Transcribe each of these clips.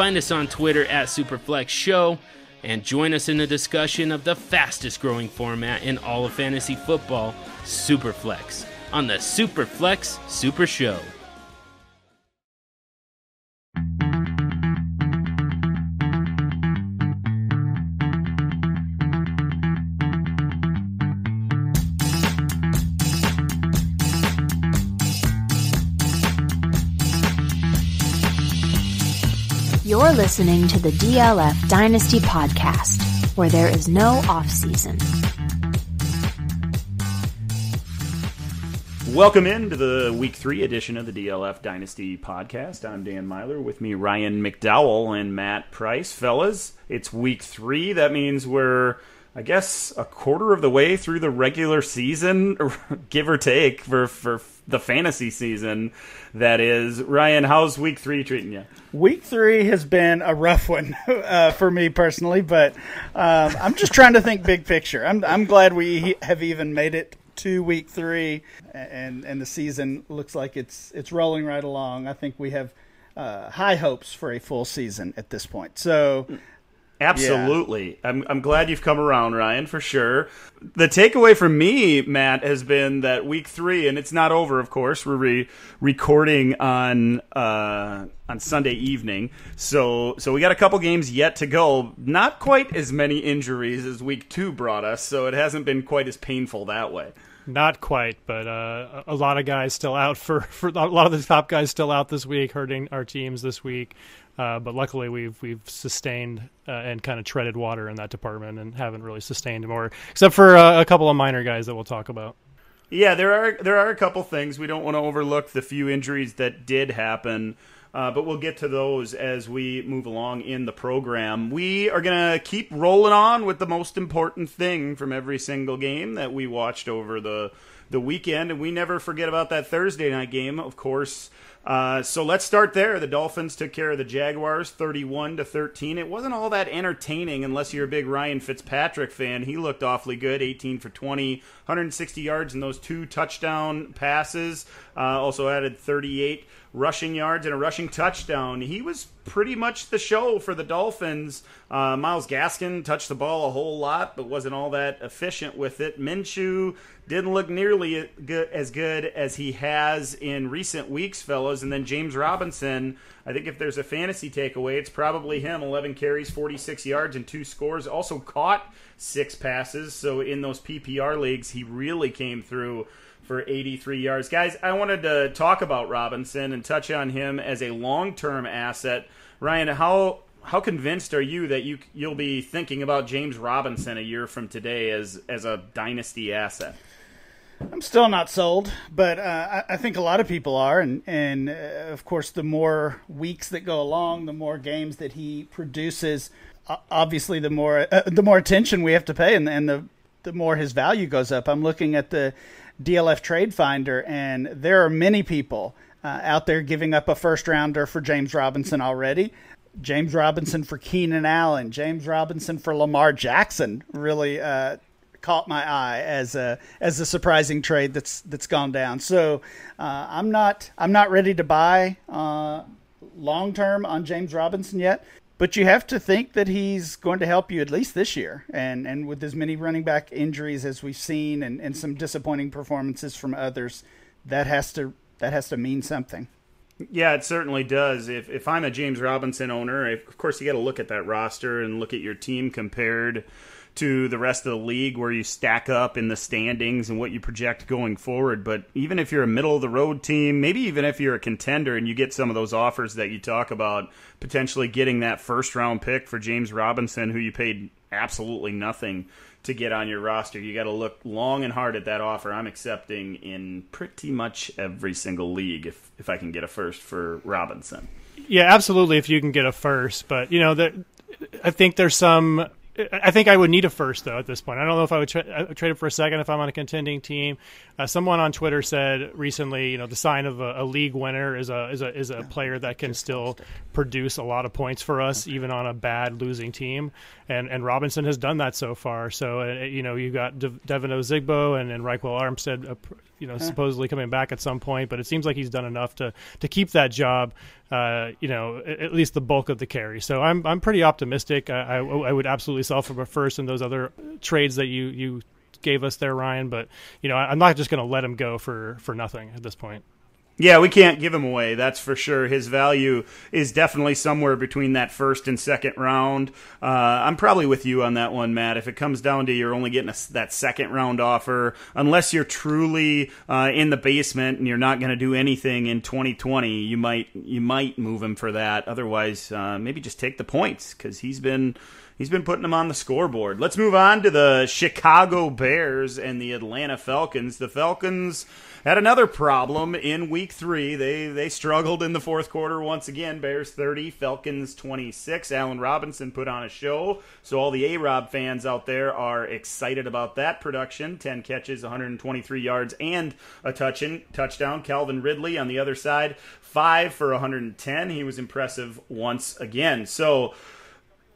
find us on Twitter at Superflex Show and join us in the discussion of the fastest growing format in all of fantasy football, Superflex, on the Superflex Super Show. You're listening to the DLF Dynasty Podcast, where there is no off season. Welcome into the week three edition of the DLF Dynasty Podcast. I'm Dan Meylor. With me, Ryan McDowell and Matt Price. Fellas, it's week three. That means we're, I guess, a quarter of the way through the regular season, give or take, for, for the fantasy season. That is. Ryan, how's week three treating you? Week three has been a rough one uh, for me personally, but um, I'm just trying to think big picture. I'm, I'm glad we have even made it to week three, and and the season looks like it's it's rolling right along. I think we have uh, high hopes for a full season at this point. So. Absolutely. Yeah. I'm, I'm glad you've come around, Ryan, for sure. The takeaway from me, Matt, has been that week three, and it's not over, of course. We're re- recording on uh, on Sunday evening, so so we got a couple games yet to go. Not quite as many injuries as week two brought us, so it hasn't been quite as painful that way. Not quite, but uh, a lot of guys still out for, for a lot of the top guys still out this week, hurting our teams this week. Uh, but luckily, we've we've sustained uh, and kind of treaded water in that department, and haven't really sustained more, except for uh, a couple of minor guys that we'll talk about. Yeah, there are there are a couple things we don't want to overlook the few injuries that did happen. Uh, but we'll get to those as we move along in the program. We are going to keep rolling on with the most important thing from every single game that we watched over the the weekend, and we never forget about that Thursday night game, of course. Uh, so let's start there. The Dolphins took care of the Jaguars, thirty-one to thirteen. It wasn't all that entertaining unless you're a big Ryan Fitzpatrick fan. He looked awfully good, eighteen for 20, 160 yards and those two touchdown passes. Uh, also added thirty-eight rushing yards and a rushing touchdown. He was pretty much the show for the Dolphins. Uh, Myles Gaskin touched the ball a whole lot, but wasn't all that efficient with it. Minshew didn't look nearly as good as he has in recent weeks, fellows. And then James Robinson, I think if there's a fantasy takeaway, it's probably him 11 carries, 46 yards, and two scores. Also caught six passes. So in those PPR leagues, he really came through for 83 yards. Guys, I wanted to talk about Robinson and touch on him as a long-term asset. Ryan, how how convinced are you that you you'll be thinking about James Robinson a year from today as as a dynasty asset? I'm still not sold, but uh, I, think a lot of people are, and and uh, of course, the more weeks that go along, the more games that he produces, obviously, the more uh, the more attention we have to pay, and, and the the more his value goes up. I'm looking at the DLF Trade Finder, and there are many people uh, out there giving up a first rounder for James Robinson already. James Robinson for Keenan Allen, James Robinson for Lamar Jackson really uh, caught my eye as a as a surprising trade that's that's gone down. So uh, I'm not I'm not ready to buy uh, long term on James Robinson yet. But you have to think that he's going to help you at least this year. And and with as many running back injuries as we've seen and, and some disappointing performances from others, that has to that has to mean something. Yeah, it certainly does. If if I'm a James Robinson owner, of course you got to look at that roster and look at your team compared to the rest of the league where you stack up in the standings and what you project going forward. But even if you're a middle of the road team, maybe even if you're a contender and you get some of those offers that you talk about, potentially getting that first round pick for James Robinson, who you paid absolutely nothing to get on your roster, you got to look long and hard at that offer. I'm accepting in pretty much every single league if if I can get a first for Robinson. Yeah, absolutely. If you can get a first, but you know that I think there's some I think I would need a first though at this point. I don't know if I would tra- uh, trade it for a second if I'm on a contending team. Uh, someone on Twitter said recently, you know, the sign of a, a, league winner is a is a is a player that can still produce a lot of points for us even on a bad losing team. And and Robinson has done that so far. So uh, you know, you got De- Devin Ozigbo and and Ryquell Armstead, uh, you know, supposedly coming back at some point, but it seems like he's done enough to to keep that job. Uh, you know, at least the bulk of the carry. So I'm I'm pretty optimistic. I, I, I would absolutely sell for a first and those other trades that you you gave us there, Ryan. But you know, I'm not just going to let him go for for nothing at this point. Yeah, we can't give him away. That's for sure. His value is definitely somewhere between that first and second round. Uh, I'm probably with you on that one, Matt. If it comes down to you're only getting a, that second round offer, unless you're truly uh, in the basement and you're not going to do anything in 2020, you might you might move him for that. Otherwise, uh, maybe just take the points because he's been he's been putting them on the scoreboard. Let's move on to the Chicago Bears and the Atlanta Falcons. The Falcons had another problem in week three. They they struggled in the fourth quarter once again. Bears 30, Falcons 26. Allen Robinson put on a show. So all the A-Rob fans out there are excited about that production. 10 catches, 123 yards, and a touch in, touchdown. Calvin Ridley on the other side, 5 for 110. He was impressive once again. So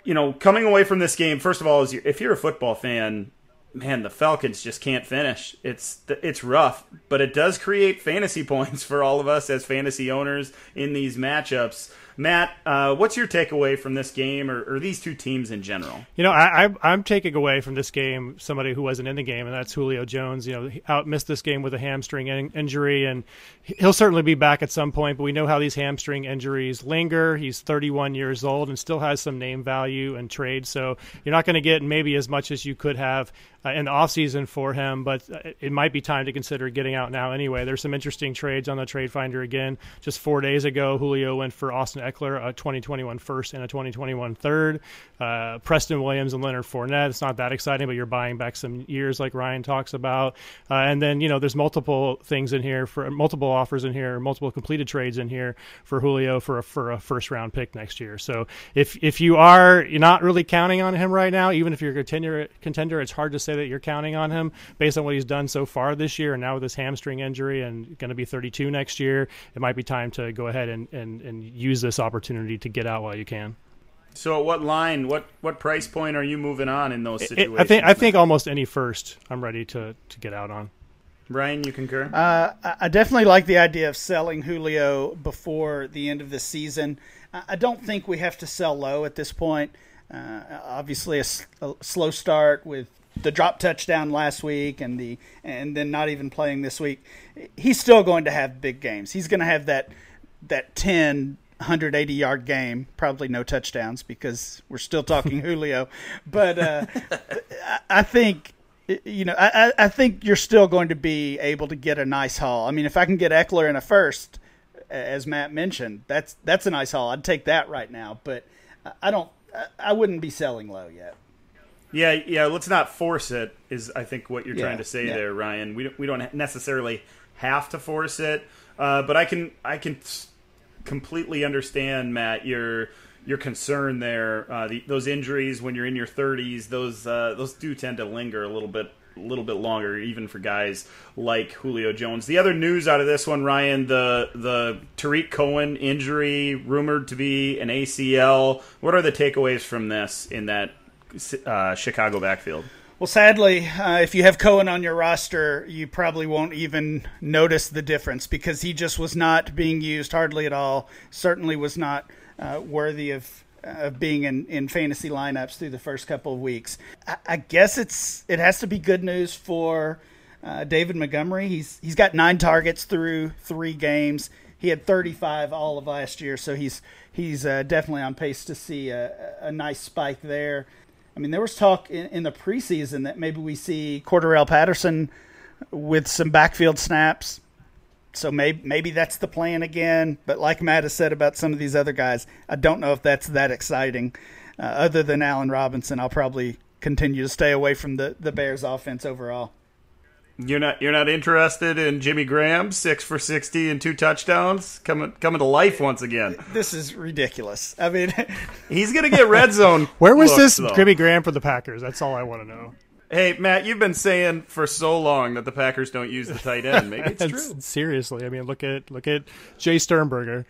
you know, coming away from this game, first of all, is if you're a football fan, man, the Falcons just can't finish. It's it's rough, but it does create fantasy points for all of us as fantasy owners in these matchups. Matt, uh, what's your takeaway from this game or, or, these two teams in general? You know, I, am taking away from this game somebody who wasn't in the game, and that's Julio Jones. You know, out missed this game with a hamstring in- injury, and he'll certainly be back at some point. But we know how these hamstring injuries linger. He's 31 years old and still has some name value and trade, so you're not going to get maybe as much as you could have uh, in the offseason for him. But uh, it might be time to consider getting out now anyway. There's some interesting trades on the trade finder again. Just four days ago, Julio went for Austin Ekeler, a 2021 first and a 2021 third. Uh, Preston Williams and Leonard Fournette. It's not that exciting, but you're buying back some years, like Ryan talks about. Uh, and then you know, there's multiple things in here for multiple offers in here, multiple completed trades in here for Julio for a for a first round pick next year. So if if you are you're not really counting on him right now, even if you're a contender, contender, it's hard to say that you're counting on him based on what he's done so far this year, and now with this hamstring injury and going to be 32 next year, it might be time to go ahead and, and, and use this opportunity to get out while you can. So, at what line, what what price point are you moving on in those situations? It, I think I think almost any first, I'm ready to to get out on. Ryan, you concur? Uh, I definitely like the idea of selling Julio before the end of the season. I don't think we have to sell low at this point. Uh, obviously, a, a, slow start with the drop touchdown last week and the and then not even playing this week. He's still going to have big games. He's going to have that that 10 180 yard game. Probably no touchdowns because we're still talking Julio. But uh, I think you know I, I think you're still going to be able to get a nice haul. I mean, if I can get Ekeler in a first, as Matt mentioned, that's that's a nice haul. I'd take that right now. But I don't. I wouldn't be selling low yet. Yeah, yeah. Let's not force it. Is I think what you're yeah, trying to say yeah. there, Ryan. We don't, we don't necessarily have to force it, uh, but I can I can completely understand, Matt, your your concern there. Uh, the, those injuries when you're in your 30s, those uh, those do tend to linger a little bit a little bit longer, even for guys like Julio Jones. The other news out of this one, Ryan, the the Tarik Cohen injury rumored to be an ACL. What are the takeaways from this in that uh, Chicago backfield? Well, sadly, uh, if you have Cohen on your roster, you probably won't even notice the difference because he just was not being used hardly at all. Certainly was not uh, worthy of of being in, in fantasy lineups through the first couple of weeks. I, I guess it's it has to be good news for uh, David Montgomery. He's he's got nine targets through three games. He had 35 all of last year, so he's he's uh, definitely on pace to see a, a nice spike there. I mean, there was talk in, in the preseason that maybe we see Cordarrelle Patterson with some backfield snaps. So maybe maybe that's the plan again. But like Matt has said about some of these other guys, I don't know if that's that exciting. Uh, other than Allen Robinson, I'll probably continue to stay away from the, the Bears offense overall. You're not you're not interested in Jimmy Graham, six for sixty and two touchdowns, coming coming to life once again. This is ridiculous. I mean, He's gonna get red zone. Where was looks, this though. Jimmy Graham for the Packers? That's all I want to know. Hey Matt, you've been saying for so long that the Packers don't use the tight end. Maybe it's It's- true. Seriously, I mean, look at look at Jace Sternberger.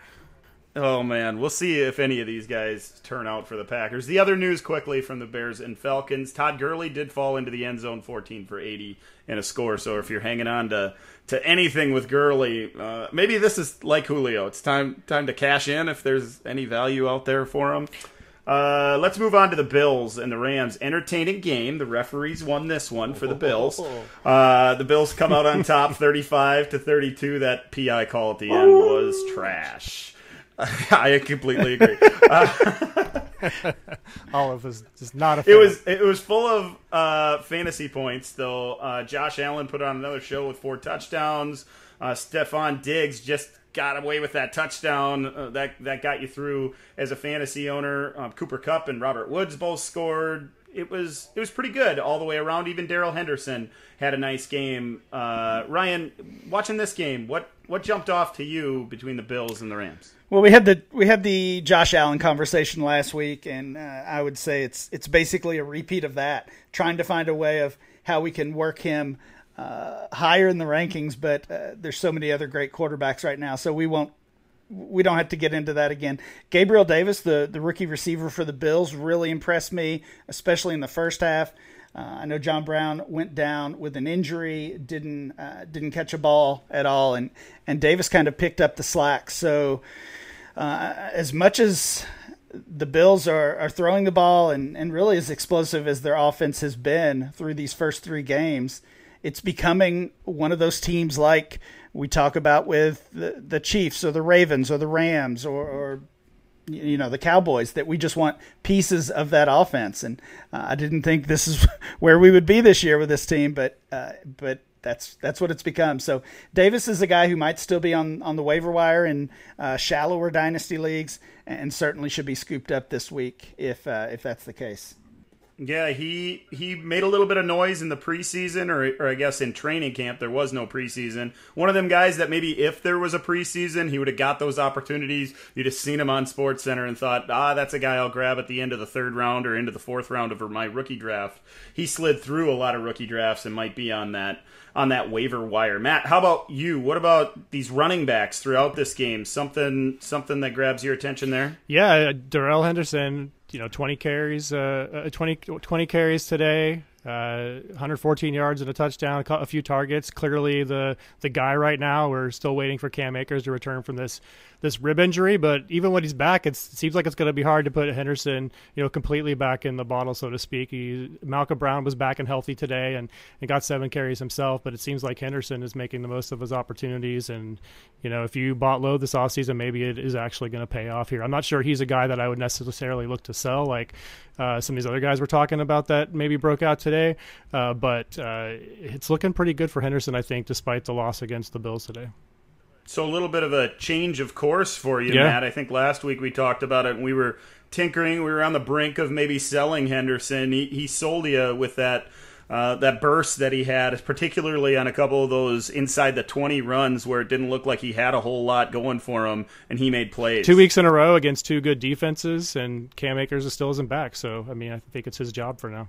Oh man, we'll see if any of these guys turn out for the Packers. The other news quickly from the Bears and Falcons: Todd Gurley did fall into the end zone, 14 for 80 and a score. So if you're hanging on to to anything with Gurley, uh, maybe this is like Julio. It's time time to cash in if there's any value out there for him. Uh, let's move on to the Bills and the Rams. Entertaining game. The referees won this one for the Bills. Uh, the Bills come out on top, 35 to 32. That PI call at the end was trash. I completely agree. Olive is just not a. It was it was full of uh, fantasy points though. Uh, Josh Allen put on another show with four touchdowns. Uh, Stefon Diggs just got away with that touchdown uh, that that got you through as a fantasy owner. Um, Cooper Kupp and Robert Woods both scored. It was it was pretty good all the way around. Even Darrell Henderson had a nice game. Uh, Ryan, watching this game, what what jumped off to you between the Bills and the Rams? Well, we had the we had the Josh Allen conversation last week, and uh, I would say it's it's basically a repeat of that, trying to find a way of how we can work him uh, higher in the rankings. But uh, there's so many other great quarterbacks right now, so we won't we don't have to get into that again. Gabriel Davis, the, the rookie receiver for the Bills, really impressed me, especially in the first half. Uh, I know John Brown went down with an injury, didn't uh, didn't catch a ball at all, and and Davis kind of picked up the slack. So uh, as much as the Bills are, are throwing the ball and, and really as explosive as their offense has been through these first three games, it's becoming one of those teams like we talk about with the, the Chiefs or the Ravens or the Rams or, or you know the Cowboys that we just want pieces of that offense. And uh, I didn't think this is where we would be this year with this team, but uh, but that's that's what it's become. So Davis is a guy who might still be on on the waiver wire in uh, shallower dynasty leagues, and certainly should be scooped up this week if uh, if that's the case. Yeah, he he made a little bit of noise in the preseason, or or I guess in training camp. There was no preseason. One of them guys that maybe if there was a preseason, he would have got those opportunities. You'd have seen him on Sports Center and thought, ah, that's a guy I'll grab at the end of the third round or into the fourth round of my rookie draft. He slid through a lot of rookie drafts and might be on that on that waiver wire. Matt, how about you? What about these running backs throughout this game? Something something that grabs your attention there? Yeah, Darrell Henderson, you know, 20 carries, uh, uh, 20, 20 carries today, uh, 114 yards and a touchdown, a, a few targets. Clearly, the the guy right now. We're still waiting for Cam Akers to return from this this rib injury, but even when he's back, it seems like it's going to be hard to put Henderson, you know, completely back in the bottle, so to speak. He, Malcolm Brown was back and healthy today and, and got seven carries himself, but it seems like Henderson is making the most of his opportunities. And, you know, if you bought low this offseason, maybe it is actually going to pay off here. I'm not sure he's a guy that I would necessarily look to sell like uh, some of these other guys we're talking about that maybe broke out today, uh, but uh, it's looking pretty good for Henderson, I think, despite the loss against the Bills today. So a little bit of a change of course for you, Yeah. Matt. I think last week we talked about it and we were tinkering. We were on the brink of maybe selling Henderson. He, he sold you with that uh, that burst that he had, particularly on a couple of those inside the twenty runs where it didn't look like he had a whole lot going for him, and he made plays. Two weeks in a row against two good defenses, and Cam Akers is still isn't back. So, I mean, I think it's his job for now.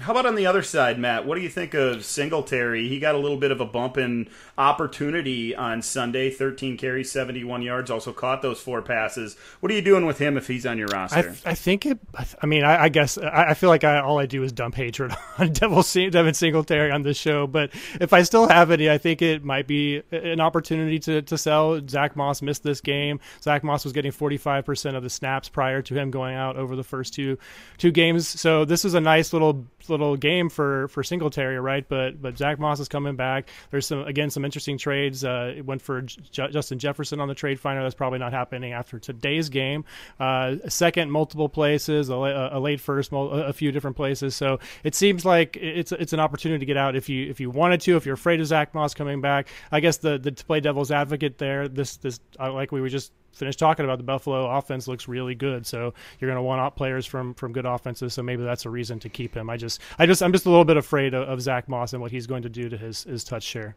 How about on the other side, Matt? What do you think of Singletary? He got a little bit of a bump in opportunity on Sunday. Thirteen carries, seventy-one yards. Also caught those four passes. What are you doing with him if he's on your roster? I, I think it. I th- I mean, I, I guess I, I feel like I, all I do is dump hatred on Devil Sing- Devin Singletary on this show. But if I still have any, I think it might be an opportunity to, to sell. Zach Moss missed this game. Zach Moss was getting forty five percent of the snaps prior to him going out over the first two two games. So this is a nice little little game for for Singletary, right? But but Zach Moss is coming back. There's some again some interesting trades. Uh, it went for J- Justin Jefferson on the trade finder. That's probably not happening after today's game. Uh, second, multiple places. A, a late first, a few different places. So it seems like it's it's an opportunity to get out if you if you wanted to. If you're afraid of Zach Moss coming back, I guess the the to play devil's advocate there. This this uh, like we were just finished talking about the Buffalo offense looks really good. So you're going to want out players from from good offenses. So maybe that's a reason to keep him. I just I just I'm just a little bit afraid of, of Zach Moss and what he's going to do to his his touch share.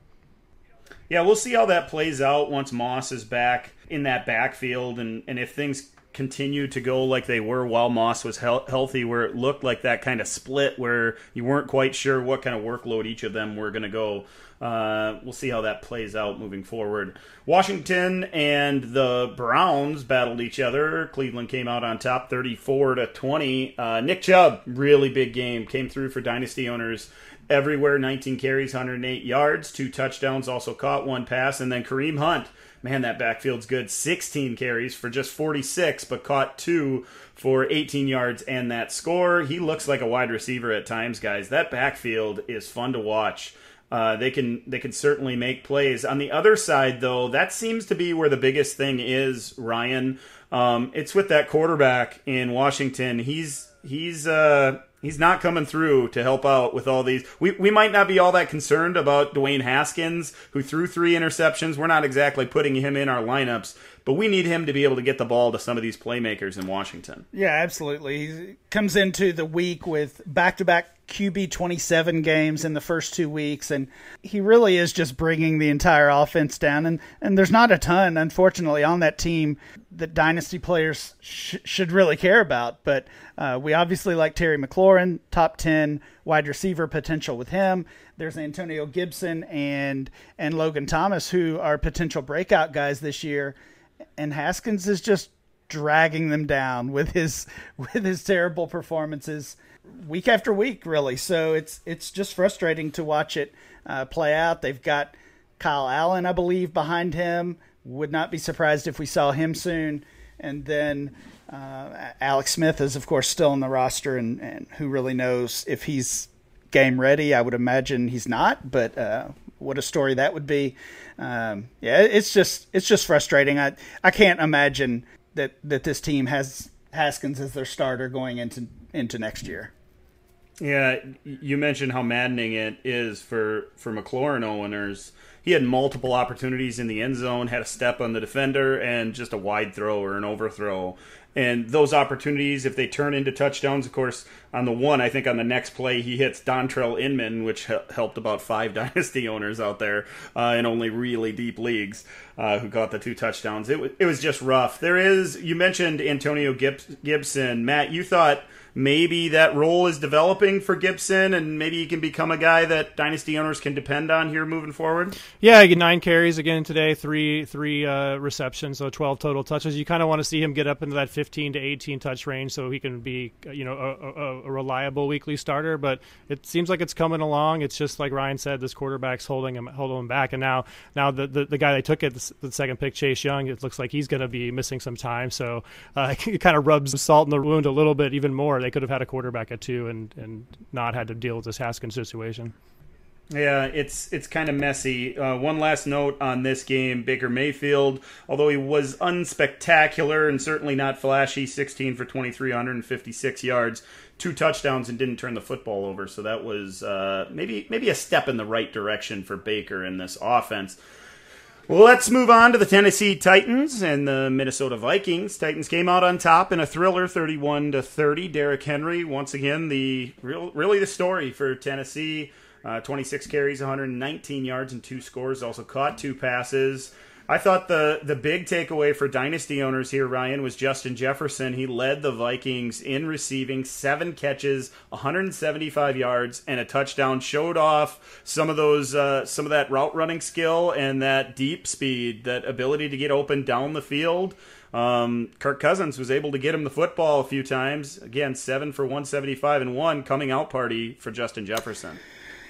Yeah, we'll see how that plays out once Moss is back in that backfield, and and if things continue to go like they were while Moss was he- healthy, where it looked like that kind of split where you weren't quite sure what kind of workload each of them were going to go. Uh, we'll see how that plays out moving forward. Washington and the Browns battled each other. Cleveland came out on top, 34 to 20. Uh, Nick Chubb, really big game, came through for dynasty owners everywhere. 19 carries, 108 yards, two touchdowns, also caught one pass, and then Kareem Hunt man, that backfield's good. 16 carries for just 46, but caught two for 18 yards and that score. He looks like a wide receiver at times, guys. That backfield is fun to watch. Uh, they can they can certainly make plays. On the other side, though, that seems to be where the biggest thing is. Ryan, um, it's with that quarterback in Washington. He's he's uh, he's not coming through to help out with all these. We, we might not be all that concerned about Dwayne Haskins, who threw three interceptions. We're not exactly putting him in our lineups, but we need him to be able to get the ball to some of these playmakers in Washington. Yeah, absolutely. He comes into the week with back to back QB 27 games in the first two weeks, and he really is just bringing the entire offense down. And, and there's not a ton, unfortunately, on that team that dynasty players sh- should really care about. But uh, we obviously like Terry McLaurin, top 10 wide receiver potential with him. There's Antonio Gibson and and Logan Thomas, who are potential breakout guys this year. And Haskins is just dragging them down with his with his terrible performances week after week, really. So it's it's just frustrating to watch it uh, play out. They've got Kyle Allen, I believe, behind him. Would not be surprised if we saw him soon. And then uh, Alex Smith is, of course, still on the roster, and, and who really knows if he's game ready? I would imagine he's not, but uh, what a story that would be. Um, yeah, it's just it's just frustrating. I I can't imagine that that this team has Haskins as their starter going into into next year. Yeah, you mentioned how maddening it is for for McLaurin owners. He had multiple opportunities in the end zone, had a step on the defender, and just a wide throw or an overthrow. And those opportunities, if they turn into touchdowns, of course, on the one, I think on the next play, he hits Dontrelle Inman, which helped about five dynasty owners out there uh, in only really deep leagues uh, who got the two touchdowns. It, w- it was just rough. There is, you mentioned Antonio Gibson. Matt, you thought maybe that role is developing for Gibson, and maybe he can become a guy that dynasty owners can depend on here moving forward. Yeah, get nine carries again today, three three uh, receptions, so twelve total touches. You kind of want to see him get up into that fifteen to eighteen touch range, so he can be you know a, a, a, reliable weekly starter. But it seems like it's coming along. It's just like Ryan said, this quarterback's holding him holding him back, and now now the the, the guy they took at the, second pick, Chase Young, it looks like he's going to be missing some time. So uh, it kind of rubs salt in the wound a little bit even more could have had a quarterback at two and and not had to deal with this Haskins situation. Yeah, it's it's kind of messy. Uh, one last note on this game: Baker Mayfield, although he was unspectacular and certainly not flashy, 16 for 23, 156 yards, two touchdowns, and didn't turn the football over. So that was uh, maybe maybe a step in the right direction for Baker in this offense. Let's move on to the Tennessee Titans and the Minnesota Vikings. Titans came out on top in a thriller, 31 to 30. Derrick Henry, once again, the real, really the story for Tennessee. Uh, 26 carries, 119 yards, and two scores. Also caught two passes. I thought the the big takeaway for dynasty owners here, Ryan, was Justin Jefferson. He led the Vikings in receiving, seven catches, 175 yards, and a touchdown. Showed off some of those uh, some of that route running skill and that deep speed, that ability to get open down the field. Um, Kirk Cousins was able to get him the football a few times. Again, seven for 175 and one coming out party for Justin Jefferson.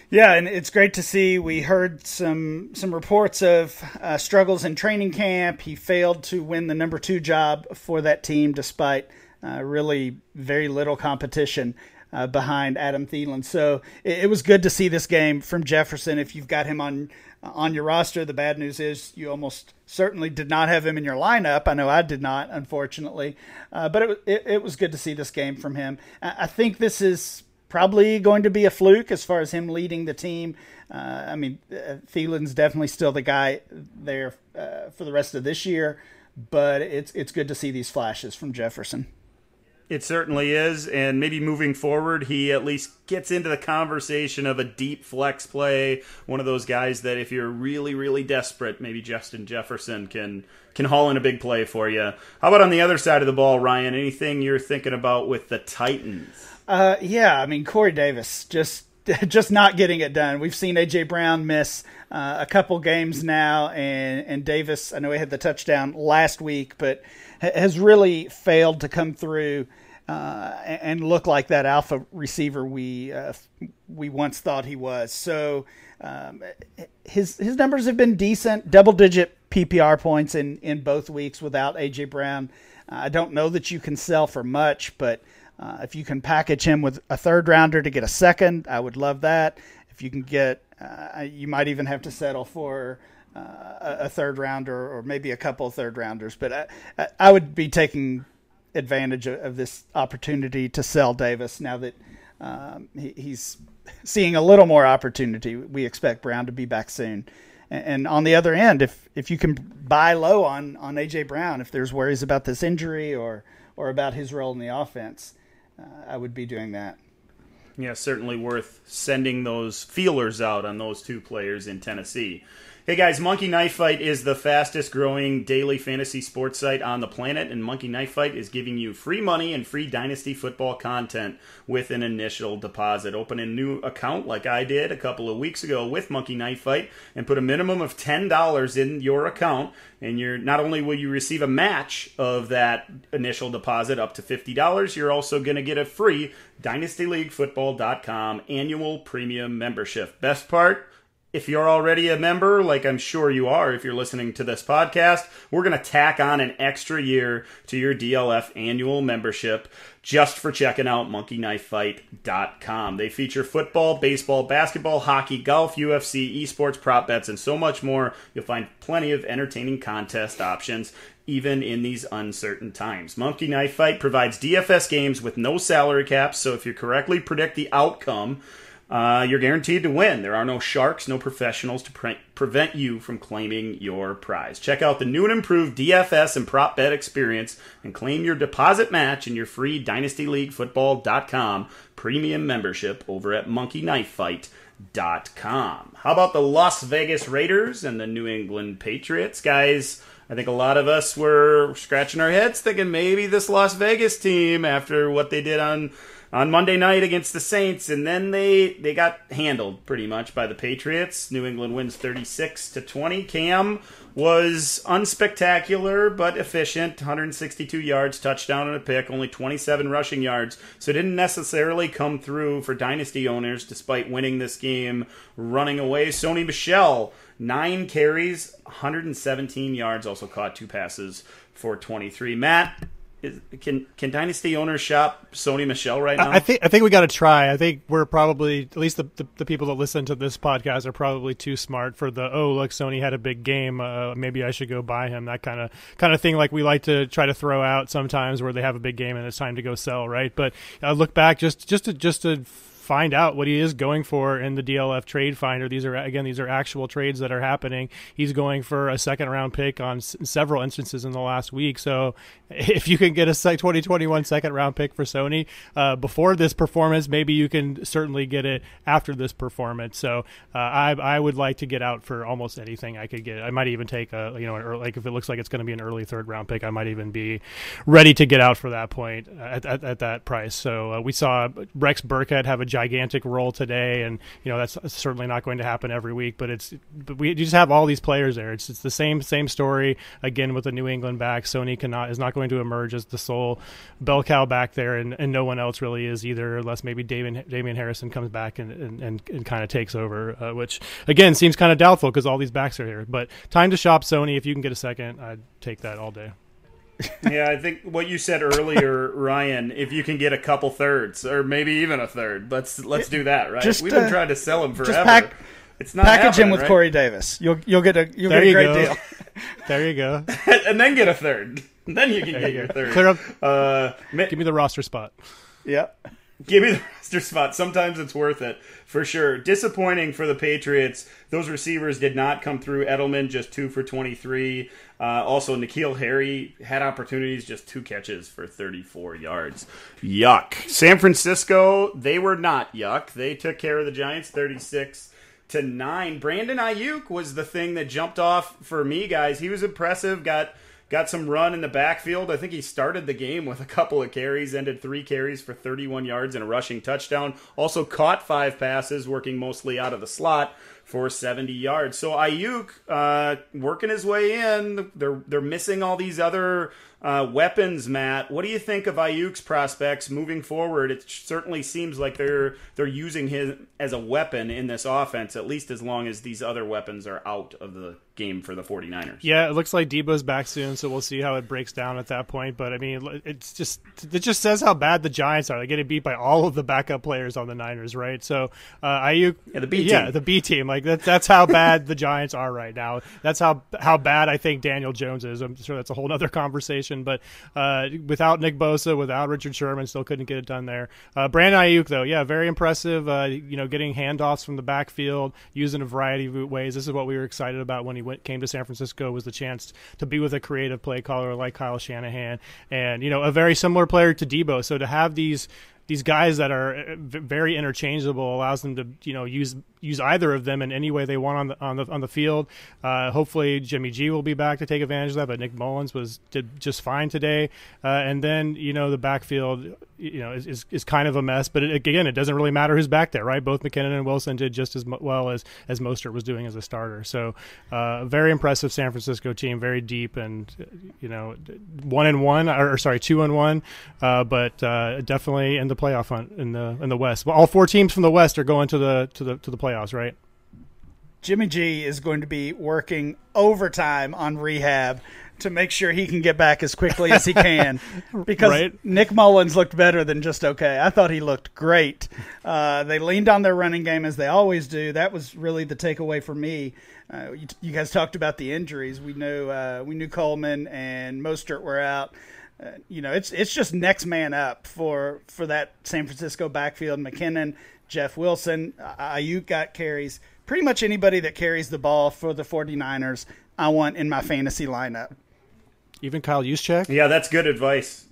Yeah, and it's great to see. We heard some some reports of uh, struggles in training camp. He failed to win the number two job for that team, despite uh, really very little competition uh, behind Adam Thielen. So it, it, was good to see this game from Jefferson. If you've got him on on your roster, the bad news is you almost certainly did not have him in your lineup. I know I did not, unfortunately, uh, but it, it, it was good to see this game from him. I think this is probably going to be a fluke as far as him leading the team. Uh, I mean, uh, Thielen's definitely still the guy there uh, for the rest of this year, but it's it's good to see these flashes from Jefferson. It certainly is, and maybe moving forward, he at least gets into the conversation of a deep flex play. One of those guys that, if you're really, really desperate, maybe Justin Jefferson can can haul in a big play for you. How about on the other side of the ball, Ryan? Anything you're thinking about with the Titans? Uh, yeah, I mean Corey Davis just just not getting it done. We've seen AJ Brown miss uh, a couple games now, and and Davis. I know he had the touchdown last week, but has really failed to come through uh, and look like that alpha receiver we uh, we once thought he was. So um, his his numbers have been decent, double digit PPR points in in both weeks without AJ Brown. Uh, I don't know that you can sell for much, but uh, if you can package him with a third rounder to get a second, I would love that. If you can get, uh, you might even have to settle for uh, a third rounder or maybe a couple of third rounders. But I, I would be taking advantage of, this opportunity to sell Davis now that um, he, he's seeing a little more opportunity. We expect Brown to be back soon. And, and on the other end, if if you can buy low on on AJ Brown, if there's worries about this injury or or about his role in the offense, uh, I would be doing that. Yeah, certainly worth sending those feelers out on those two players in Tennessee. Hey guys, Monkey Knife Fight is the fastest growing daily fantasy sports site on the planet, and Monkey Knife Fight is giving you free money and free Dynasty football content with an initial deposit. Open a new account like I did a couple of weeks ago with Monkey Knife Fight and put a minimum of $10 in your account, and you're not only will you receive a match of that initial deposit up to $50, you're also going to get a free DynastyLeagueFootball.com annual premium membership. Best part, if you're already a member, like I'm sure you are if you're listening to this podcast, we're going to tack on an extra year to your DLF annual membership just for checking out monkeyknifefight.com. They feature football, baseball, basketball, hockey, golf, UFC, esports, prop bets, and so much more. You'll find plenty of entertaining contest options even in these uncertain times. Monkey Knife Fight provides DFS games with no salary caps, so if you correctly predict the outcome, uh, you're guaranteed to win. There are no sharks, no professionals to pre- prevent you from claiming your prize. Check out the new and improved DFS and prop bet experience and claim your deposit match in your free DynastyLeagueFootball.com premium membership over at MonkeyKnifeFight.com. How about the Las Vegas Raiders and the New England Patriots? Guys, I think a lot of us were scratching our heads thinking maybe this Las Vegas team, after what they did on on Monday night against the Saints, and then they they got handled pretty much by the Patriots. New England wins 36 to 20. Cam was unspectacular but efficient, 162 yards, touchdown and a pick, only 27 rushing yards. So didn't necessarily come through for dynasty owners despite winning this game running away. Sony Michel 9 carries, 117 yards, also caught two passes for 23. Matt, is, can can Dynasty owners shop Sony Michel right now? I think I think we got to try. I think we're probably at least the, the, the people that listen to this podcast are probably too smart for the oh look Sony had a big game uh, maybe I should go buy him that kind of kind of thing like we like to try to throw out sometimes where they have a big game and it's time to go sell right. But uh, look back just just to just to find out what he is going for in the DLF trade finder. These are again these are actual trades that are happening. He's going for a second round pick on s- several instances in the last week. So if you can get a 2021 second round pick for Sony uh, before this performance, maybe you can certainly get it after this performance. So uh, I I would like to get out for almost anything I could get. I might even take a you know early, like if it looks like it's going to be an early third round pick, I might even be ready to get out for that point at, at, at that price. So uh, we saw Rex Burkhead have a gigantic role today, and you know that's certainly not going to happen every week. But it's but we just have all these players there. It's it's the same same story again with the New England back. Sony cannot is not going to emerge as the sole bell cow back there, and, and no one else really is either, unless maybe Damien Damien Harrison comes back and and, and, and kind of takes over, uh, which again seems kind of doubtful because all these backs are here. But time to shop Sony if you can get a second. I'd take that all day yeah, I think what you said earlier, Ryan. If you can get a couple thirds, or maybe even a third, let's let's do that. Right? Just, We've been uh, trying to sell him forever. Just pack, it's not package him with right? Corey Davis. You'll you'll get a you'll There get a you great go. deal. there you go. and then get a third. Then you can get your third. Clear up. Uh, Give me the roster spot. Yep. Give me the roster spot. Sometimes it's worth it for sure. Disappointing for the Patriots. Those receivers did not come through. Edelman just two for twenty three. Uh, also, N'Keal Harry had opportunities, just two catches for 34 yards. Yuck. San Francisco, they were not yuck. They took care of the Giants 36 to 9. Brandon Aiyuk was the thing that jumped off for me, guys. He was impressive, got got some run in the backfield. I think he started the game with a couple of carries, ended three carries for 31 yards and a rushing touchdown. Also caught five passes, working mostly out of the slot for 70 yards. So Aiyuk uh, working his way in. They're they're missing all these other uh, weapons, Matt. What do you think of Aiyuk's prospects moving forward? It certainly seems like they're they're using him as a weapon in this offense, at least as long as these other weapons are out of the game for the 49ers. Yeah, it looks like Deebo's back soon, so we'll see how it breaks down at that point. But I mean, it's just it just says how bad the Giants are. They're getting beat by all of the backup players on the Niners, right? So uh, Aiyuk, yeah, the B team, yeah, the B team. Like that, that's how bad the Giants are right now. That's how how bad I think Daniel Jones is. I'm sure that's a whole other conversation situation. But uh, without Nick Bosa, without Richard Sherman, still couldn't get it done there. Uh, Brandon Aiyuk, though, yeah, very impressive. Uh, you know, getting handoffs from the backfield, using a variety of ways. This is what we were excited about when he went came to San Francisco was the chance to be with a creative play caller like Kyle Shanahan, and you know, a very similar player to Deebo. So to have these these guys that are uh, very interchangeable allows them to you know use use either of them in any way they want on the on the on the field. Uh, hopefully, Jimmy G will be back to take advantage of that. But Nick Mullens was did just fine today. Uh, and then you know the backfield, you know, is is, is kind of a mess. But it, again, it doesn't really matter who's back there, right? Both McKinnon and Wilson did just as well as as Mostert was doing as a starter. So, uh, very impressive San Francisco team, very deep, and you know, one and one, or, or sorry, two and one, uh, but uh, definitely in the playoff hunt in the in the West. Well, all four teams from the West are going to the to the to the playoffs, right? Jimmy G is going to be working overtime on rehab to make sure he can get back as quickly as he can because right? Nick Mullens looked better than just okay. I thought he looked great. Uh, they leaned on their running game as they always do. That was really the takeaway for me. Uh, you, you, guys talked about the injuries. We knew uh, we knew Coleman and Mostert were out. Uh, you know, it's it's just next man up for for that San Francisco backfield. McKinnon, Jeff Wilson, Aiyuk got carries. Pretty much anybody that carries the ball for the 49ers, I want in my fantasy lineup. Even Kyle Juszczyk? Yeah, that's good advice.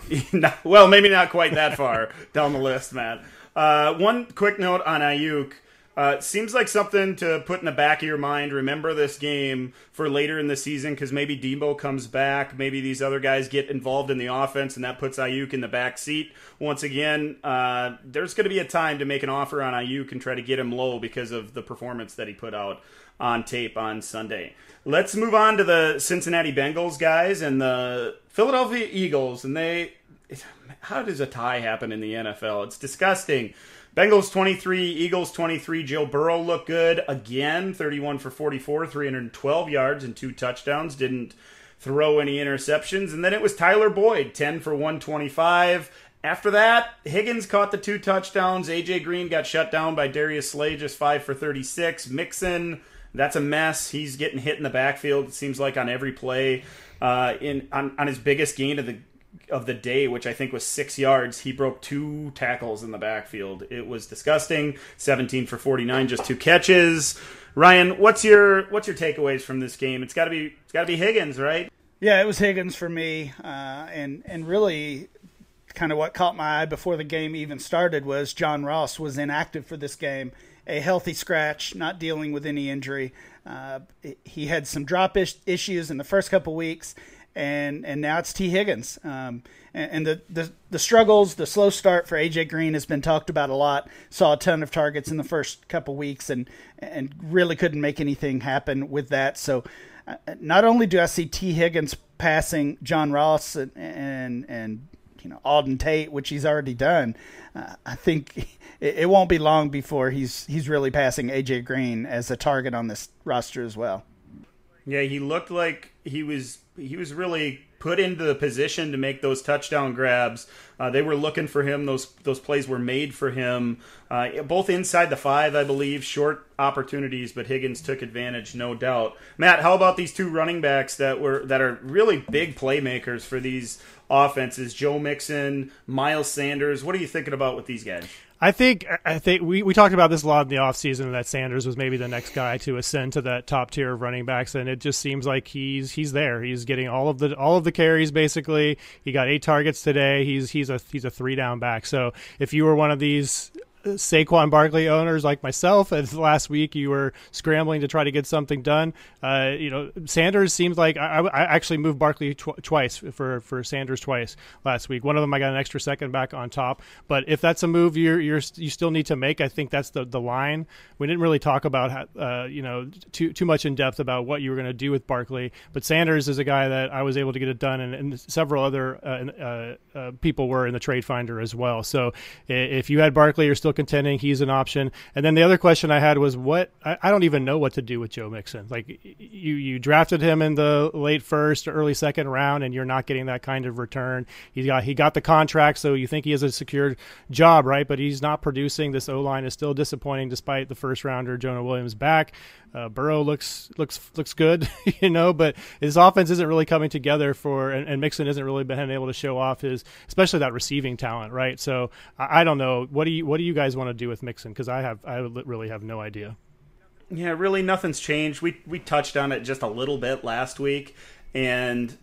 well, maybe not quite that far down the list, Matt. Uh, one quick note on Aiyuk. Uh, seems like something to put in the back of your mind. Remember this game for later in the season because maybe Deebo comes back. Maybe these other guys get involved in the offense, and that puts Aiyuk in the back seat once again. Uh, there's going to be a time to make an offer on Aiyuk and try to get him low because of the performance that he put out on tape on Sunday. Let's move on to the Cincinnati Bengals guys and the Philadelphia Eagles. And they, how does a tie happen in the NFL? It's disgusting. Bengals 23, Eagles 23. Joe Burrow looked good again, 31 for 44, 312 yards and two touchdowns. Didn't throw any interceptions. And then it was Tyler Boyd, 10 for 125. After that, Higgins caught the two touchdowns. AJ Green got shut down by Darius Slay, just 5 for 36. Mixon, that's a mess. He's getting hit in the backfield, it seems like, on every play. Uh, in on, on his biggest gain of the of the day, which I think was six yards, he broke two tackles in the backfield. It was disgusting. 17 for 49, just two catches. Ryan, what's your what's your takeaways from this game? It's got to be it's got to be Higgins, right? Yeah, it was Higgins for me, uh, and and really, kind of what caught my eye before the game even started was John Ross was inactive for this game, a healthy scratch, not dealing with any injury. Uh, he had some drop issues in the first couple weeks, and and now it's Tee Higgins. Um, and, and the, the the struggles, the slow start for AJ Green has been talked about a lot. Saw a ton of targets in the first couple weeks, and and really couldn't make anything happen with that. So. Uh, not only do I see Tee Higgins passing John Ross and and, and you know Auden Tate, which he's already done, uh, I think it, it, won't be long before he's he's really passing AJ Green as a target on this roster as well. Yeah, he looked like he was he was really put into the position to make those touchdown grabs Uh, they were looking for him. Those those plays were made for him, uh, both inside the five, I believe, short opportunities, but Higgins took advantage, no doubt. Matt, how about these two running backs that were that are really big playmakers for these offenses? Joe Mixon, Miles Sanders. What are you thinking about with these guys? I think I think we, we talked about this a lot in the offseason that Sanders was maybe the next guy to ascend to that top tier of running backs and it just seems like he's he's there. He's getting all of the all of the carries basically. He got 8 targets today. He's he's a he's a 3 down back. So if you were one of these Saquon Barkley owners like myself, and last week you were scrambling to try to get something done. Uh, you know, Sanders seems like I, I actually moved Barkley tw- twice for for Sanders twice last week. One of them I got an extra second back on top. But if that's a move you're, you're you still need to make, I think that's the the line. We didn't really talk about uh, you know too too much in depth about what you were going to do with Barkley, but Sanders is a guy that I was able to get it done, and, and several other uh, uh, uh people were in the trade finder as well. So if you had Barkley, you're still still contending. He's an option. And then the other question I had was what I, I, don't even know what to do with Joe Mixon. Like you, you drafted him in the late first, or early second round, and you're not getting that kind of return. He got he got the contract, so you think he has a secured job, right? But he's not producing. This O line is still disappointing, despite the first rounder Jonah Williams back. Uh, Burrow looks looks looks good, you know, but his offense isn't really coming together for, and, and Mixon isn't really been able to show off his, especially that receiving talent, right? So I, I don't know. What do you what do you guys want to do with Mixon? Because I have I really have no idea. Yeah, really, nothing's changed. We we touched on it just a little bit last week, and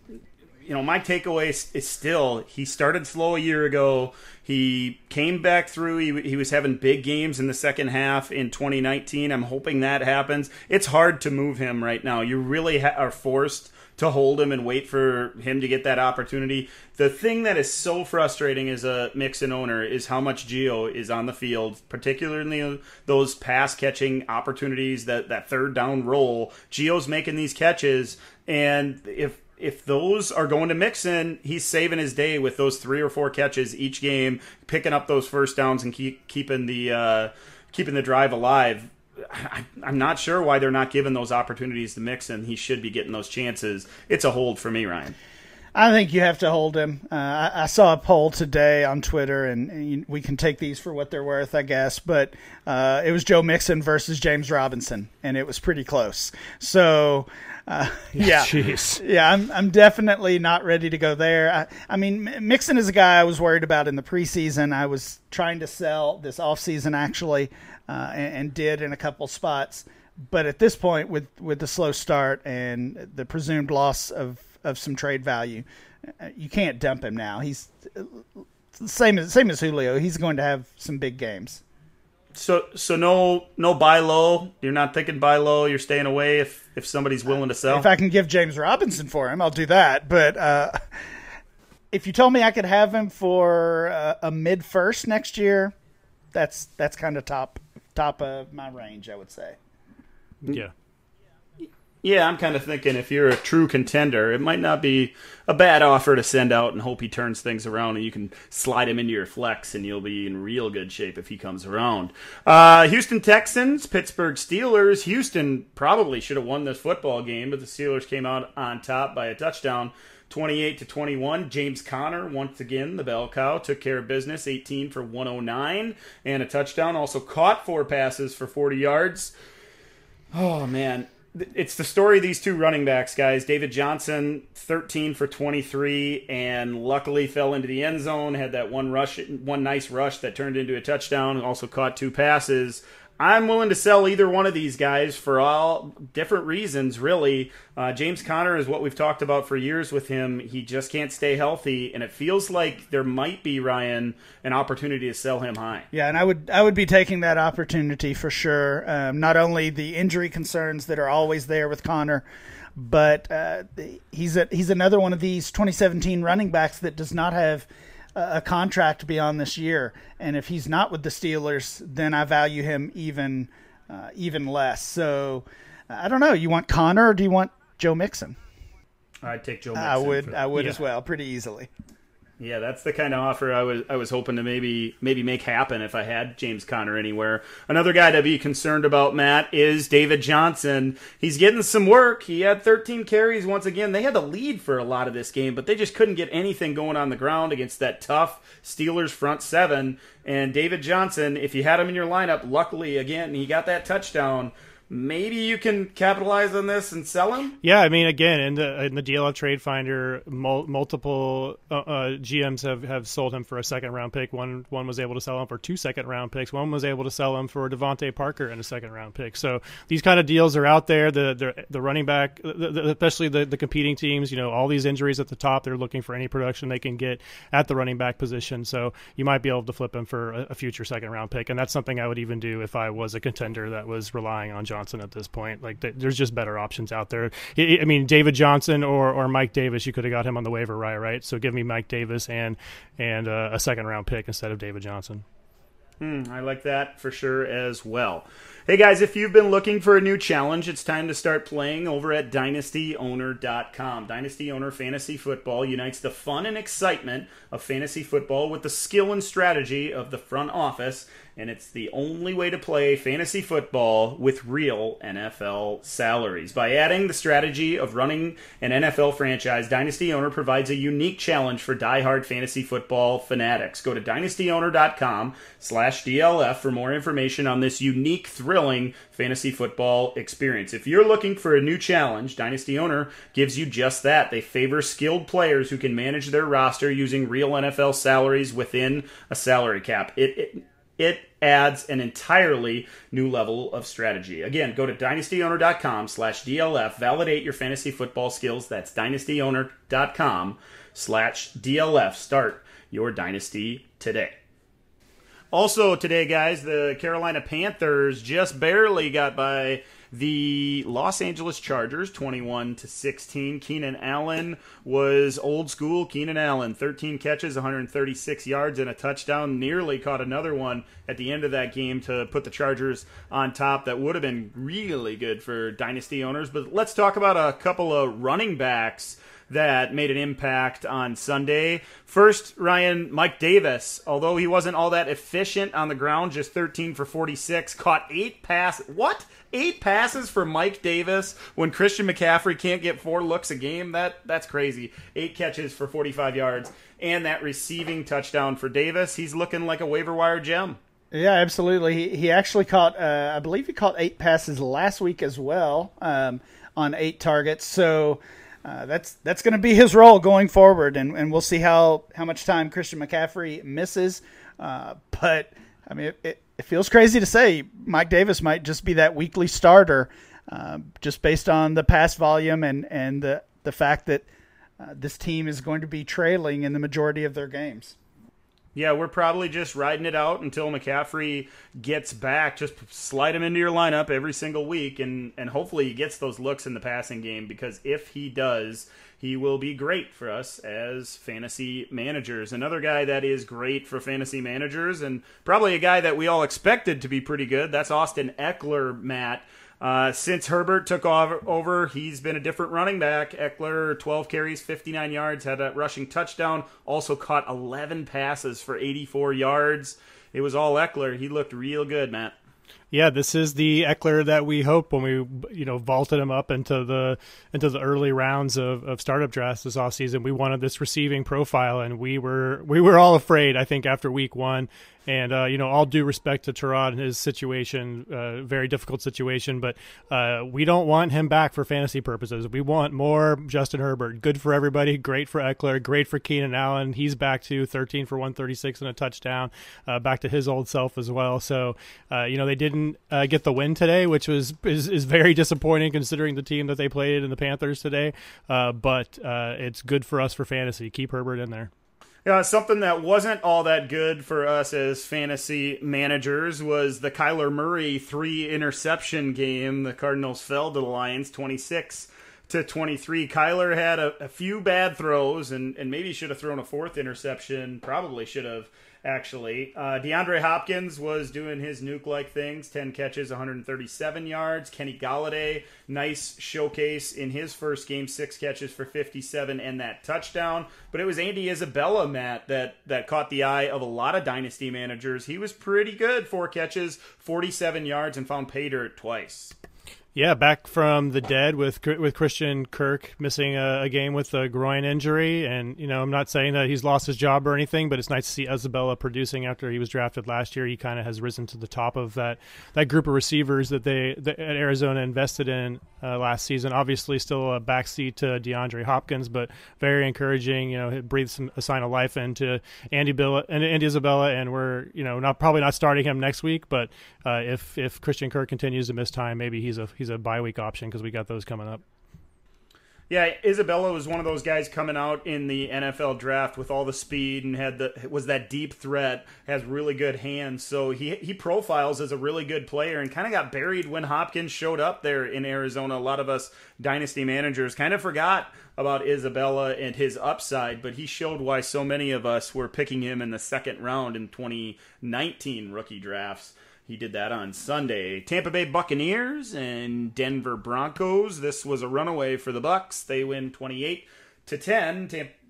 you know, my takeaway is still he started slow a year ago. He came back through. He, he was having big games in the second half in 2019. I'm hoping that happens. It's hard to move him right now. You really ha- are forced to hold him and wait for him to get that opportunity. The thing that is so frustrating as a Mixon owner is how much Gio is on the field, particularly those pass catching opportunities, that, that third down role. Gio's making these catches, and if if those are going to Mixon, he's saving his day with those three or four catches each game, picking up those first downs and keep keeping the uh, keeping the drive alive. I, am not sure why they're not giving those opportunities to Mixon. He should be getting those chances. It's a hold for me, Ryan. I think you have to hold him. Uh, I, I, saw a poll today on Twitter, and, and, we can take these for what they're worth, I guess. But uh, it was Joe Mixon versus James Robinson, and it was pretty close. So uh, yeah, Jeez. yeah, I'm I'm definitely not ready to go there. I, I mean, Mixon is a guy I was worried about in the preseason. I was trying to sell this offseason actually, uh, and, and, did in a couple spots. But at this point, with with the slow start and the presumed loss of of some trade value, uh, you can't dump him now. He's uh, same as same as Julio. He's going to have some big games. So so no no buy low. You're not thinking buy low. You're staying away if if somebody's willing to sell. If I can give James Robinson for him, I'll do that. But uh, if you told me I could have him for uh, a mid first next year, that's that's kind of top top of my range, I would say. Yeah. Yeah, I'm kind of thinking if you're a true contender, it might not be a bad offer to send out and hope he turns things around and you can slide him into your flex and you'll be in real good shape if he comes around. Uh, Houston Texans, Pittsburgh Steelers. Houston probably should have won this football game, but the Steelers came out on top by a touchdown. 28 to 21. James Conner, once again, the bell cow, took care of business, 18 for 109 and a touchdown. Also caught four passes for 40 yards. Oh, man it's the story of these two running backs, guys. David Johnson, 13 for 23, and luckily fell into the end zone. Had that one rush, one nice rush that turned into a touchdown. Also caught two passes. I'm willing to sell either one of these guys for all different reasons, really. Uh, James Conner is what we've talked about for years with him. He just can't stay healthy, and it feels like there might be Ryan an opportunity to sell him high. Yeah, and I would I would be taking that opportunity for sure. Um, not only the injury concerns that are always there with Conner, but uh, he's a, he's another one of these 2017 running backs that does not have a contract beyond this year. And if he's not with the Steelers, then I value him even uh, even less. So I don't know. You want Conner or do you want Joe Mixon? I'd take Joe. Mixon I would. I would yeah. as well, pretty easily. Yeah, that's the kind of offer I was I was hoping to maybe maybe make happen if I had James Conner anywhere. Another guy to be concerned about, Matt, is David Johnson. He's getting some work. He had 13 carries once again. They had the lead for a lot of this game, but they just couldn't get anything going on the ground against that tough Steelers front seven. And David Johnson, if you had him in your lineup, luckily again he got that touchdown maybe you can capitalize on this and sell him. Yeah, I mean, again, in the in the DLF Trade Finder, mul- multiple uh, uh, GMs have, have sold him for a second round pick. One one was able to sell him for two second round picks. One was able to sell him for DeVante Parker and a second round pick. So these kind of deals are out there. The the, the running back, the, the, especially the, the competing teams, you know, all these injuries at the top, they're looking for any production they can get at the running back position. So you might be able to flip him for a, a future second round pick, and that's something I would even do if I was a contender that was relying on John Johnson at this point. Like there's just better options out there. I mean, David Johnson or, or Mike Davis, you could have got him on the waiver wire, right? So give me Mike Davis and and uh, a second round pick instead of David Johnson. Hmm, I like that for sure as well. Hey guys, if you've been looking for a new challenge, it's time to start playing over at dynastyowner.com. Dynasty Owner Fantasy Football unites the fun and excitement of fantasy football with the skill and strategy of the front office and it's the only way to play fantasy football with real NFL salaries. By adding the strategy of running an NFL franchise, Dynasty Owner provides a unique challenge for die-hard fantasy football fanatics. Go to dynastyowner.com slash DLF for more information on this unique, thrilling fantasy football experience. If you're looking for a new challenge, Dynasty Owner gives you just that. They favor skilled players who can manage their roster using real NFL salaries within a salary cap. It, it it adds an entirely new level of strategy. Again, go to dynastyowner.com slash DLF, validate your fantasy football skills. That's dynastyowner.com slash DLF. Start your dynasty today. Also today, guys, the Carolina Panthers just barely got by the Los Angeles Chargers, 21 to 16. Keenan Allen was old school. Keenan Allen, 13 catches, 136 yards, and a touchdown. Nearly caught another one at the end of that game to put the Chargers on top. That would have been really good for dynasty owners. But let's talk about a couple of running backs that made an impact on Sunday. First, Ryan, Mike Davis, although he wasn't all that efficient on the ground, just 13 for 46, caught eight pass. What? Eight passes for Mike Davis when Christian McCaffrey can't get four looks a game? That that's crazy. Eight catches for 45 yards and that receiving touchdown for Davis. He's looking like a waiver wire gem. Yeah, absolutely. He, he actually caught, uh, I believe he caught eight passes last week as well um, on eight targets. So uh, that's that's going to be his role going forward, and, and we'll see how, how much time Christian McCaffrey misses. Uh, but I mean, it, it, it, feels crazy to say Mike Davis might just be that weekly starter, uh, just based on the pass volume and and the the fact that uh, this team is going to be trailing in the majority of their games. Yeah, we're probably just riding it out until McCaffrey gets back. Just slide him into your lineup every single week, and, and hopefully he gets those looks in the passing game because if he does, he will be great for us as fantasy managers. Another guy that is great for fantasy managers, and probably a guy that we all expected to be pretty good, that's Austin Ekeler, Matt. Uh, since Herbert took over, he's been a different running back. Ekeler, 12 carries, 59 yards, had a rushing touchdown, also caught 11 passes for 84 yards. It was all Ekeler. He looked real good, Matt. Yeah, this is the Ekeler that we hope when we you know vaulted him up into the into the early rounds of, of startup drafts this offseason. We wanted this receiving profile, and we were we were all afraid. I think after week one, and uh, you know, all due respect to Tyrod and his situation, uh, very difficult situation, but uh, we don't want him back for fantasy purposes. We want more Justin Herbert. Good for everybody. Great for Ekeler. Great for Keenan Allen. He's back to 13 for 136 and a touchdown. Uh, back to his old self as well. So uh, you know, they didn't uh, get the win today, which was is, is very disappointing considering the team that they played in the Panthers today. but it's good for us for fantasy. Keep Herbert in there. Yeah, something that wasn't all that good for us as fantasy managers was the Kyler Murray three interception game. The Cardinals fell to the Lions 26 to 23. Kyler had a, a few bad throws and, and maybe should have thrown a fourth interception. Probably should have actually. Uh, DeAndre Hopkins was doing his Nuk like things 10 catches, 137 yards. Kenny Golladay, nice showcase in his first game, six catches for 57 and that touchdown. But it was Andy Isabella, Matt, that, that caught the eye of a lot of dynasty managers. He was pretty good, four catches, 47 yards, and found pay dirt twice. Yeah, back from the dead with with Christian Kirk missing a, a, game with a groin injury, and you know I'm not saying that he's lost his job or anything, but it's nice to see Isabella producing after he was drafted last year. He kind of has risen to the top of that that group of receivers that they that Arizona invested in uh, last season. Obviously, still a backseat to DeAndre Hopkins, but very encouraging. You know, it breathes some, a sign of life into Andy Bill and Andy Isabella, and we're you know not probably not starting him next week, but uh, if if Christian Kirk continues to miss time, maybe he's a he's a bye week option because we got those coming up. Yeah, Isabella was one of those guys coming out in the NFL draft with all the speed and had the was that deep threat, has really good hands. So he he profiles as a really good player and kind of got buried when Hopkins showed up there in Arizona. A lot of us dynasty managers kind of forgot about Isabella and his upside, but he showed why so many of us were picking him in the second round in 2019 rookie drafts. He did that on Sunday. Tampa Bay Buccaneers and Denver Broncos. This was a runaway for the Bucs. They win 28 to 10.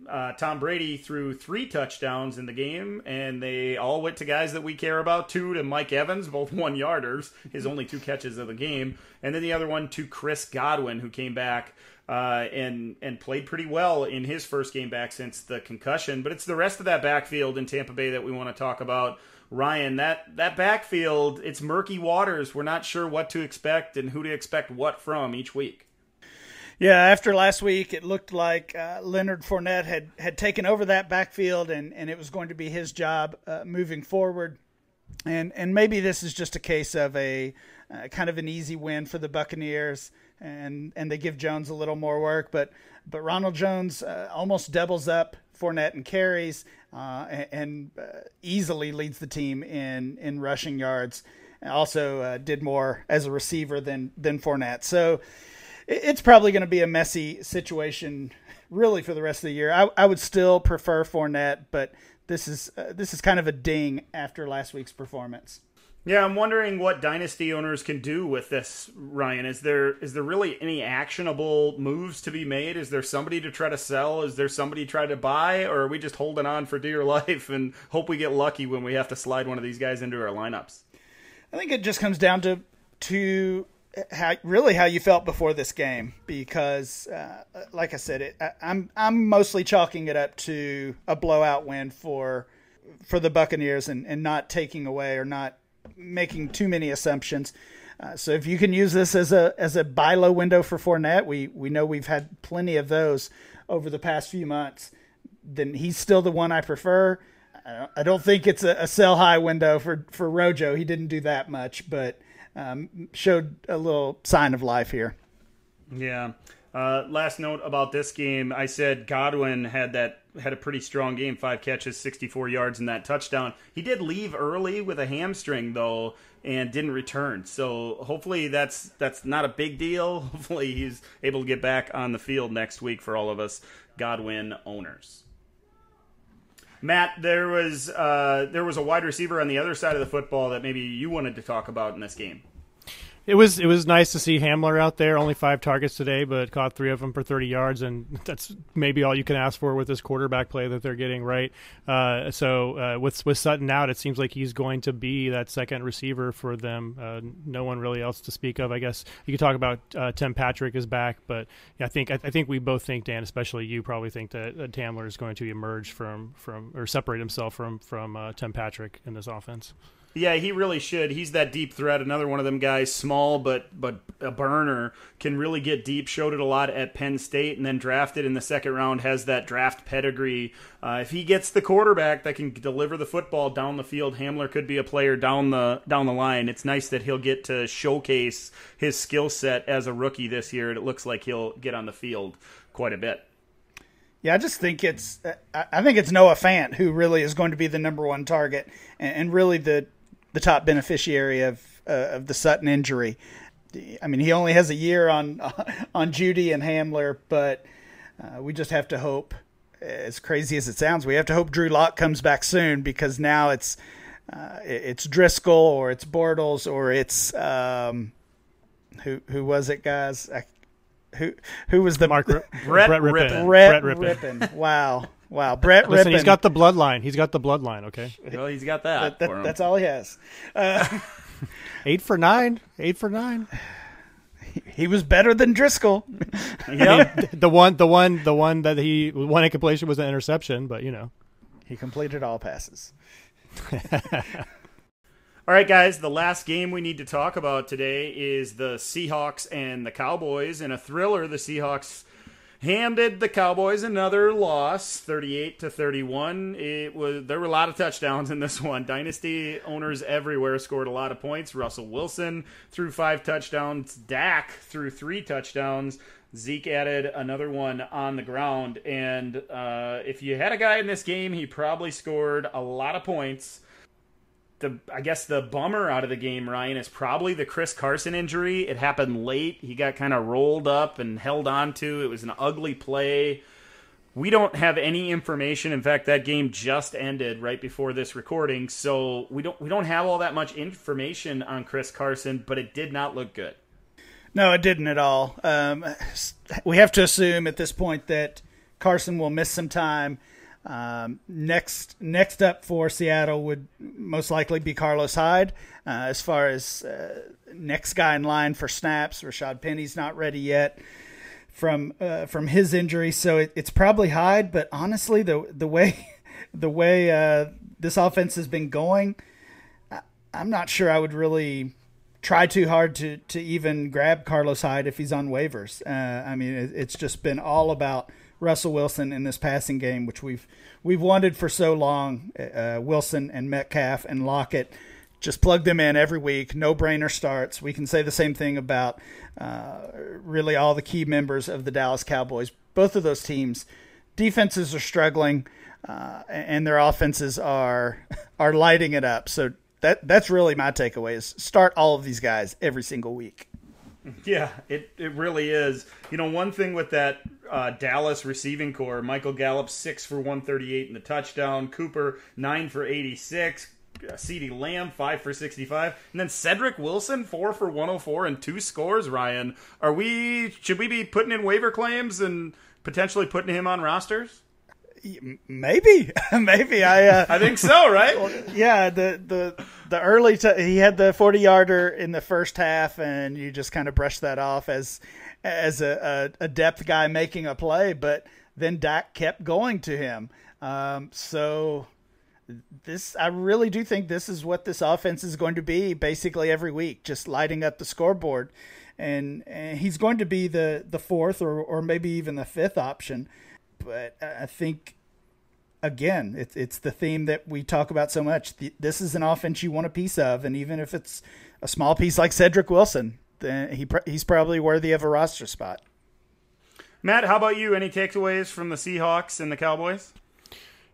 Uh, Tom Brady threw three touchdowns in the game, and they all went to guys that we care about. Two to Mike Evans, both one yarders, his only two catches of the game, and then the other one to Chris Godwin, who came back uh, and and played pretty well in his first game back since the concussion. But it's the rest of that backfield in Tampa Bay that we want to talk about. Ryan, that that backfield, it's murky waters. We're not sure what to expect and who to expect what from each week. Yeah, after last week, it looked like uh, Leonard Fournette had, had taken over that backfield, and, and it was going to be his job uh, moving forward. And and maybe this is just a case of a uh, kind of an easy win for the Buccaneers, and and they give Jones a little more work. But but Ronald Jones uh, almost doubles up Fournette and carries, uh, and, and uh, easily leads the team in in rushing yards. Also did more as a receiver than than Fournette. So it's probably going to be a messy situation, really, for the rest of the year. I, I would still prefer Fournette, but this is uh, this is kind of a ding after last week's performance. Yeah, I'm wondering what dynasty owners can do with this, Ryan. Is there is there really any actionable moves to be made? Is there somebody to try to sell? Is there somebody to try to buy, or are we just holding on for dear life and hope we get lucky when we have to slide one of these guys into our lineups? I think it just comes down to to how really how you felt before this game because, uh, like I said, it, I, I'm I'm mostly chalking it up to a blowout win for for the Buccaneers and, and not taking away or not making too many assumptions. Uh, so if you can use this as a as a buy low window for Fournette, we we know we've had plenty of those over the past few months. Then he's still the one I prefer. I don't think it's a, a sell high window for for Rojo. He didn't do that much, but um, showed a little sign of life here. Yeah. Uh, last note about this game, I said Godwin had that had a pretty strong game, five catches, 64 yards, and that touchdown. He did leave early with a hamstring though, and didn't return. So hopefully that's that's not a big deal. Hopefully he's able to get back on the field next week for all of us Godwin owners. Matt, there was uh, there was a wide receiver on the other side of the football that maybe you wanted to talk about in this game it was it was nice to see Hamler out there. Only five targets today, but caught three of them for 30 yards, and that's maybe all you can ask for with this quarterback play that they're getting right. Uh, so uh, with with Sutton out, it seems like he's going to be that second receiver for them. Uh, no one really else to speak of. I guess you could talk about uh, Tim Patrick is back, but I think I, I, think we both think Dan, especially you, probably think that uh, Hamler is going to emerge from from or separate himself from from uh, Tim Patrick in this offense. Yeah, he really should. He's that deep threat. Another one of them guys, small but but a burner, can really get deep. Showed it a lot at Penn State, and then drafted in the second round. Has that draft pedigree. Uh, if he gets the quarterback that can deliver the football down the field, Hamler could be a player down the down the line. It's nice that he'll get to showcase his skill set as a rookie this year. And it looks like he'll get on the field quite a bit. Yeah, I just think it's I think it's Noah Fant who really is going to be the number one target and really the the top beneficiary of uh, of the Sutton injury. I mean, he only has a year on on Jeudy and Hamler, but uh, we just have to hope as crazy as it sounds, we have to hope Drew Lock comes back soon because now it's uh, it's Driskel or it's Bortles or it's um, who who was it, guys? I, who who was the Mark Brett, Brett Rypien. Rypien. Brett, Brett Rypien. Rypien. Wow, wow, Brett Listen, Rypien. he's got the bloodline. He's got the bloodline. Okay, Well, he's got that. that, for him. that's all he has. Uh, eight for nine. Eight for nine. He was better than Driskel. Yep. The one, the one, the one that he one incompletion was an interception, but you know. he completed all passes. All right, guys, the last game we need to talk about today is the Seahawks and the Cowboys. In a thriller, the Seahawks handed the Cowboys another loss, 38 to 31. It was there were a lot of touchdowns in this one. Dynasty owners everywhere scored a lot of points. Russell Wilson threw 5 touchdowns, Dak threw 3 touchdowns. Zeke added another one on the ground, and uh, if you had a guy in this game, he probably scored a lot of points the I guess the bummer out of the game, Ryan, is probably the Chris Carson injury. It happened late. He got kind of rolled up and held on to. It was an ugly play. We don't have any information. In fact, that game just ended right before this recording, so we don't we don't have all that much information on Chris Carson, but it did not look good. No, it didn't at all. Um, we have to assume at this point that Carson will miss some time. Um, next, next up for Seattle would most likely be Carlos Hyde. Uh, as far as uh, next guy in line for snaps, Rashad Penny's not ready yet from uh, from his injury, so it, it's probably Hyde. But honestly, the the way the way uh, this offense has been going, I, I'm not sure I would really try too hard to to even grab Carlos Hyde if he's on waivers. Uh, I mean, it, it's just been all about Russell Wilson in this passing game, which we've we've wanted for so long. Uh, Wilson and Metcalf and Lockett, just plug them in every week. No brainer starts. We can say the same thing about uh, really all the key members of the Dallas Cowboys. Both of those teams, defenses are struggling, uh, and their offenses are are lighting it up. So that that's really my takeaway: is start all of these guys every single week. Yeah, it, it really is. You know, one thing with that uh, Dallas receiving corps, Michael Gallup six for one thirty eight in the touchdown, Cooper nine for eighty six, uh, CeeDee Lamb five for sixty five, and then Cedric Wilson four for one hundred four and two scores. Ryan, are we should we be putting in waiver claims and potentially putting him on rosters? Maybe, maybe I. Uh, I think so, right? yeah, the the the early t- he had the forty yarder in the first half, and you just kind of brushed that off as as a, a, a depth guy making a play, but then Dak kept going to him. Um, so this I really do think this is what this offense is going to be basically every week, just lighting up the scoreboard. And, and he's going to be the, the fourth or, or maybe even the fifth option. But I think again, it's it's the theme that we talk about so much. This is an offense you want a piece of, and even if it's a small piece like Cedric Wilson, then he he's probably worthy of a roster spot. Matt, how about you? Any takeaways from the Seahawks and the Cowboys?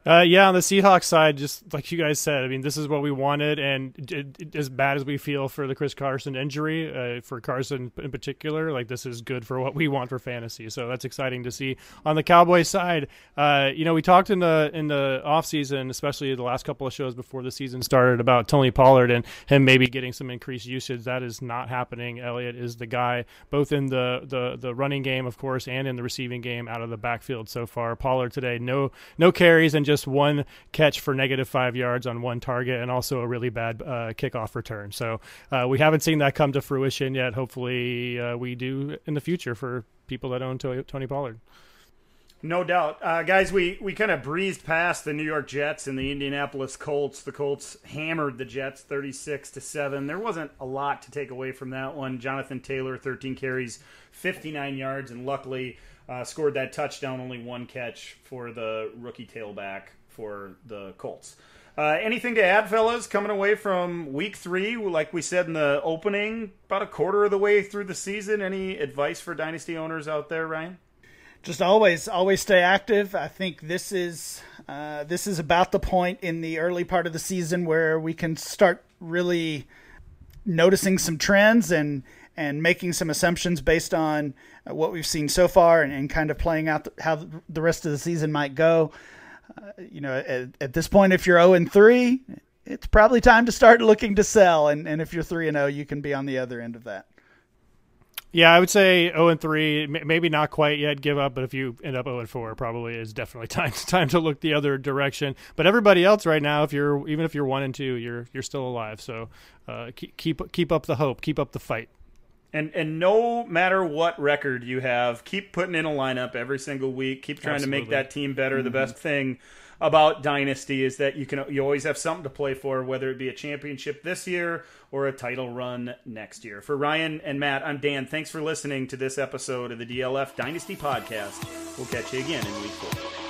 Uh, yeah, on the Seahawks side, just like you guys said, I mean, this is what we wanted, and it, it, as bad as we feel for the Chris Carson injury, uh, for Carson in particular, like this is good for what we want for fantasy. So that's exciting to see. On the Cowboys side, uh, you know, we talked in the in the offseason, especially the last couple of shows before the season started, about Tony Pollard and him maybe getting some increased usage. That is not happening. Elliott is the guy, both in the the the running game, of course, and in the receiving game out of the backfield so far. Pollard today, no no carries and just just one catch for negative five yards on one target and also a really bad uh, kickoff return. So uh, we haven't seen that come to fruition yet. Hopefully, uh, we do in the future for people that own Tony Pollard. No doubt, uh, guys. We we kind of breezed past the New York Jets and the Indianapolis Colts. The Colts hammered the Jets, thirty-six to seven. There wasn't a lot to take away from that one. Jonathan Taylor, thirteen carries, fifty-nine yards, and luckily uh, scored that touchdown. Only one catch for the rookie tailback for the Colts. Uh, anything to add, fellas? Coming away from week three, like we said in the opening, about a quarter of the way through the season. Any advice for dynasty owners out there, Ryan? Just always, always stay active. I think this is uh, this is about the point in the early part of the season where we can start really noticing some trends and and making some assumptions based on what we've seen so far and, and kind of playing out the, how the rest of the season might go. Uh, you know, at, at, this point, if you're 0 and 3, it's probably time to start looking to sell. And, and if you're 3 and 0, you can be on the other end of that. Yeah, I would say 0 and 3, maybe not quite yet give up, but if you end up 0 and 4, probably is definitely time time to look the other direction. But everybody else right now, if you're even if you're 1 and 2, you're you're still alive. So uh, keep keep keep up the hope, keep up the fight. And and no matter what record you have, keep putting in a lineup every single week. Keep trying Absolutely. to make that team better. Mm-hmm. The best thing about Dynasty is that you can you always have something to play for, whether it be a championship this year or a title run next year. For Ryan and Matt, I'm Dan. Thanks for listening to this episode of the DLF Dynasty Podcast. We'll catch you again in week four.